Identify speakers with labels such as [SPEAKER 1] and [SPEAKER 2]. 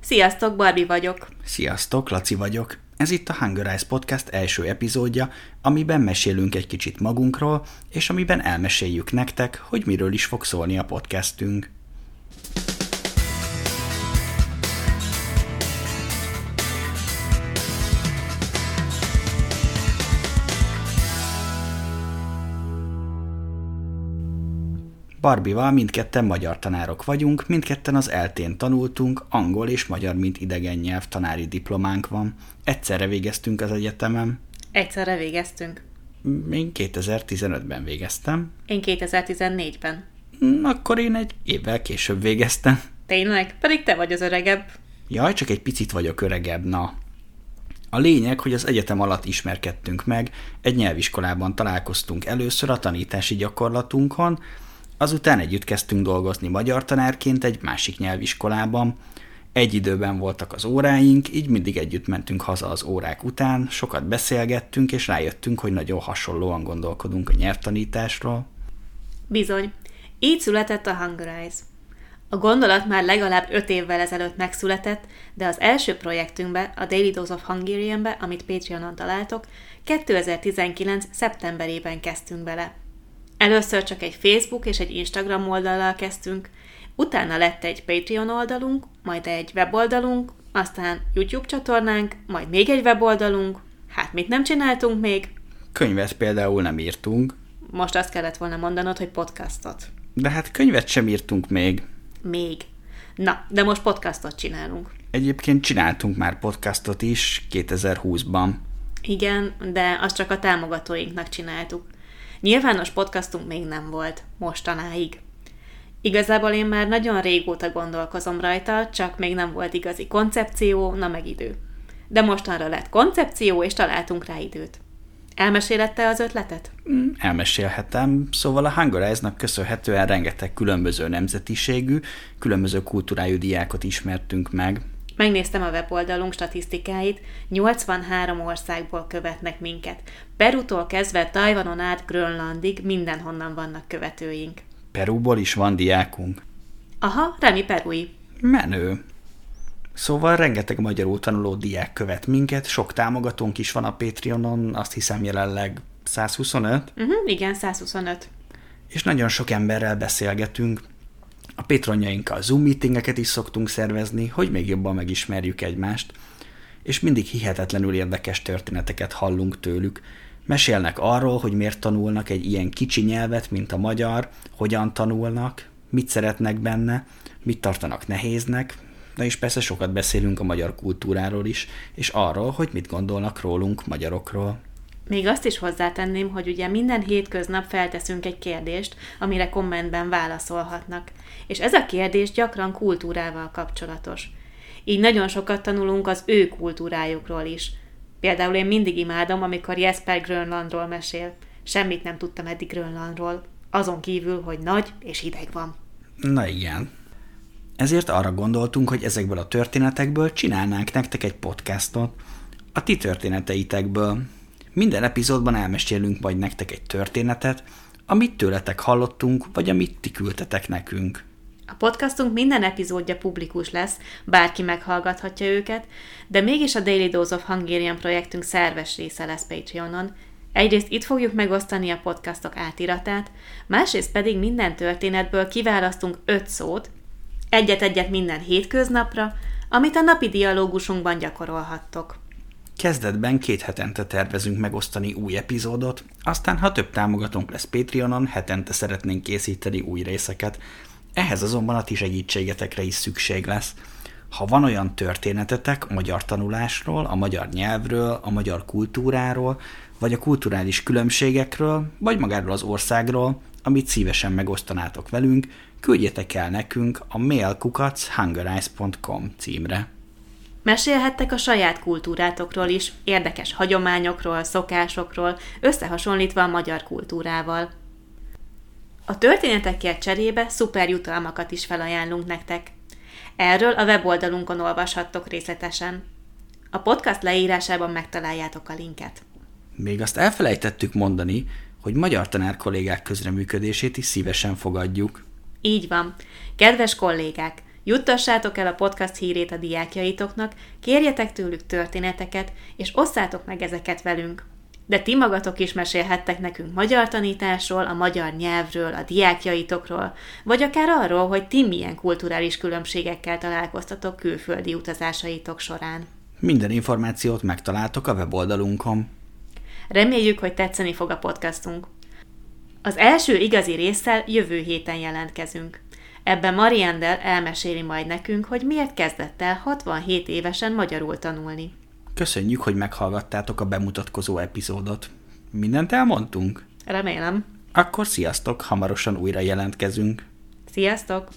[SPEAKER 1] Sziasztok, Barbie vagyok.
[SPEAKER 2] Sziasztok, Laci vagyok. Ez itt a Hunger Eyes Podcast első epizódja, amiben mesélünk egy kicsit magunkról, és amiben elmeséljük nektek, hogy miről is fog szólni a podcastünk. Barbival mindketten magyar tanárok vagyunk, mindketten az eltén tanultunk, angol és magyar, mint idegen nyelv tanári diplománk van. Egyszerre végeztünk az egyetemen.
[SPEAKER 1] Egyszerre végeztünk.
[SPEAKER 2] Én 2015-ben végeztem.
[SPEAKER 1] Én 2014-ben.
[SPEAKER 2] Hm, Akkor én egy évvel később végeztem.
[SPEAKER 1] Tényleg? Pedig te vagy az öregebb.
[SPEAKER 2] Jaj, csak egy picit vagyok öregebb, na. A lényeg, hogy az egyetem alatt ismerkedtünk meg, egy nyelviskolában találkoztunk először a tanítási gyakorlatunkon, azután együtt kezdtünk dolgozni magyar tanárként egy másik nyelviskolában. Egy időben voltak az óráink, így mindig együtt mentünk haza az órák után, sokat beszélgettünk, és rájöttünk, hogy nagyon hasonlóan gondolkodunk a nyelvtanításról.
[SPEAKER 1] Bizony. Így született a Hunger Eyes. A gondolat már legalább öt évvel ezelőtt megszületett, de az első projektünkbe, a Daily Dose of Hungarianbe, amit Patreonon találtok, 2019. szeptemberében kezdtünk bele. Először csak egy Facebook és egy Instagram oldallal kezdtünk, utána lett egy Patreon oldalunk, majd egy weboldalunk, aztán YouTube csatornánk, majd még egy weboldalunk. Hát mit nem csináltunk még?
[SPEAKER 2] Könyvet például nem írtunk,
[SPEAKER 1] Most azt kellett volna mondanod, hogy podcastot.
[SPEAKER 2] de hát könyvet sem írtunk még.
[SPEAKER 1] Még. Na, de most podcastot csinálunk.
[SPEAKER 2] Egyébként csináltunk már podcastot is 2020-ban.
[SPEAKER 1] Igen, de azt csak a támogatóinknak csináltuk. Nyilvános podcastunk még nem volt, mostanáig. Igazából én már nagyon régóta gondolkozom rajta, csak még nem volt igazi koncepció, na meg idő. De mostanra lett koncepció, és találtunk rá időt. Elmeséled te az ötletet?
[SPEAKER 2] Mm, Elmesélhetem, szóval a Hunger Eyes-nak köszönhetően rengeteg különböző nemzetiségű, különböző kultúrájú diákot ismertünk meg.
[SPEAKER 1] Megnéztem a weboldalunk statisztikáit, 83 országból követnek minket. Perutól kezdve Tajvanon át Grönlandig mindenhonnan vannak követőink.
[SPEAKER 2] Perúból is van diákunk.
[SPEAKER 1] Aha, Remi Perui.
[SPEAKER 2] Menő. Szóval rengeteg magyarul tanuló diák követ minket, sok támogatónk is van a Patreonon, azt hiszem jelenleg 125,
[SPEAKER 1] Uh-huh, igen, 125.
[SPEAKER 2] és nagyon sok emberrel beszélgetünk. A patronjainkkal Zoom meetingeket is szoktunk szervezni, hogy még jobban megismerjük egymást, és mindig hihetetlenül érdekes történeteket hallunk tőlük. Mesélnek arról, hogy miért tanulnak egy ilyen kicsi nyelvet, mint a magyar, hogyan tanulnak, mit szeretnek benne, mit tartanak nehéznek, de és persze sokat beszélünk a magyar kultúráról is, és arról, hogy mit gondolnak rólunk, magyarokról.
[SPEAKER 1] Még azt is hozzátenném, hogy ugye minden hétköznap felteszünk egy kérdést, amire kommentben válaszolhatnak. És ez a kérdés gyakran kultúrával kapcsolatos. Így nagyon sokat tanulunk az ő kultúrájukról is. Például én mindig imádom, amikor Jesper Grönlandról mesél. Semmit nem tudtam eddig Grönlandról. Azon kívül, hogy nagy és hideg van.
[SPEAKER 2] Na igen. Ezért arra gondoltunk, hogy ezekből a történetekből csinálnánk nektek egy podcastot. A ti történeteitekből. Minden epizódban elmesélünk majd nektek egy történetet, amit tőletek hallottunk, vagy amit ti küldtetek nekünk.
[SPEAKER 1] A podcastunk minden epizódja publikus lesz, bárki meghallgathatja őket, de mégis a Daily Dose of Hungarian projektünk szerves része lesz Patreonon. Egyrészt itt fogjuk megosztani a podcastok átiratát, másrészt pedig minden történetből kiválasztunk öt szót, egyet-egyet minden hétköznapra, amit a napi dialógusunkban gyakorolhattok.
[SPEAKER 2] Kezdetben két hetente tervezünk megosztani új epizódot, aztán ha több támogatónk lesz Patreonon, hetente szeretnénk készíteni új részeket. Ehhez azonban a ti segítségetekre is szükség lesz. Ha van olyan történetetek magyar tanulásról, a magyar nyelvről, a magyar kultúráról, vagy a kulturális különbségekről, vagy magáról az országról, amit szívesen megosztanátok velünk, küldjetek el nekünk a mailkukac.hungerice.com címre.
[SPEAKER 1] Mesélhettek a saját kultúrátokról is, érdekes hagyományokról, szokásokról, összehasonlítva a magyar kultúrával. A történetekért cserébe szuper jutalmakat is felajánlunk nektek. Erről a weboldalunkon olvashattok részletesen. A podcast leírásában megtaláljátok a linket.
[SPEAKER 2] Még azt elfelejtettük mondani, hogy magyar tanár kollégák közreműködését is szívesen fogadjuk.
[SPEAKER 1] Így van. Kedves kollégák, Juttassátok el a podcast hírét a diákjaitoknak, kérjetek tőlük történeteket, és osszátok meg ezeket velünk. De ti magatok is mesélhettek nekünk magyar tanításról, a magyar nyelvről, a diákjaitokról, vagy akár arról, hogy ti milyen kulturális különbségekkel találkoztatok külföldi utazásaitok során.
[SPEAKER 2] Minden információt megtaláltok a weboldalunkon.
[SPEAKER 1] Reméljük, hogy tetszeni fog a podcastunk. Az első igazi résszel jövő héten jelentkezünk. Ebben Mariandel elmeséli majd nekünk, hogy miért kezdett el 67 évesen magyarul tanulni.
[SPEAKER 2] Köszönjük, hogy meghallgattátok a bemutatkozó epizódot. Mindent elmondtunk?
[SPEAKER 1] Remélem.
[SPEAKER 2] Akkor sziasztok, hamarosan újra jelentkezünk.
[SPEAKER 1] Sziasztok!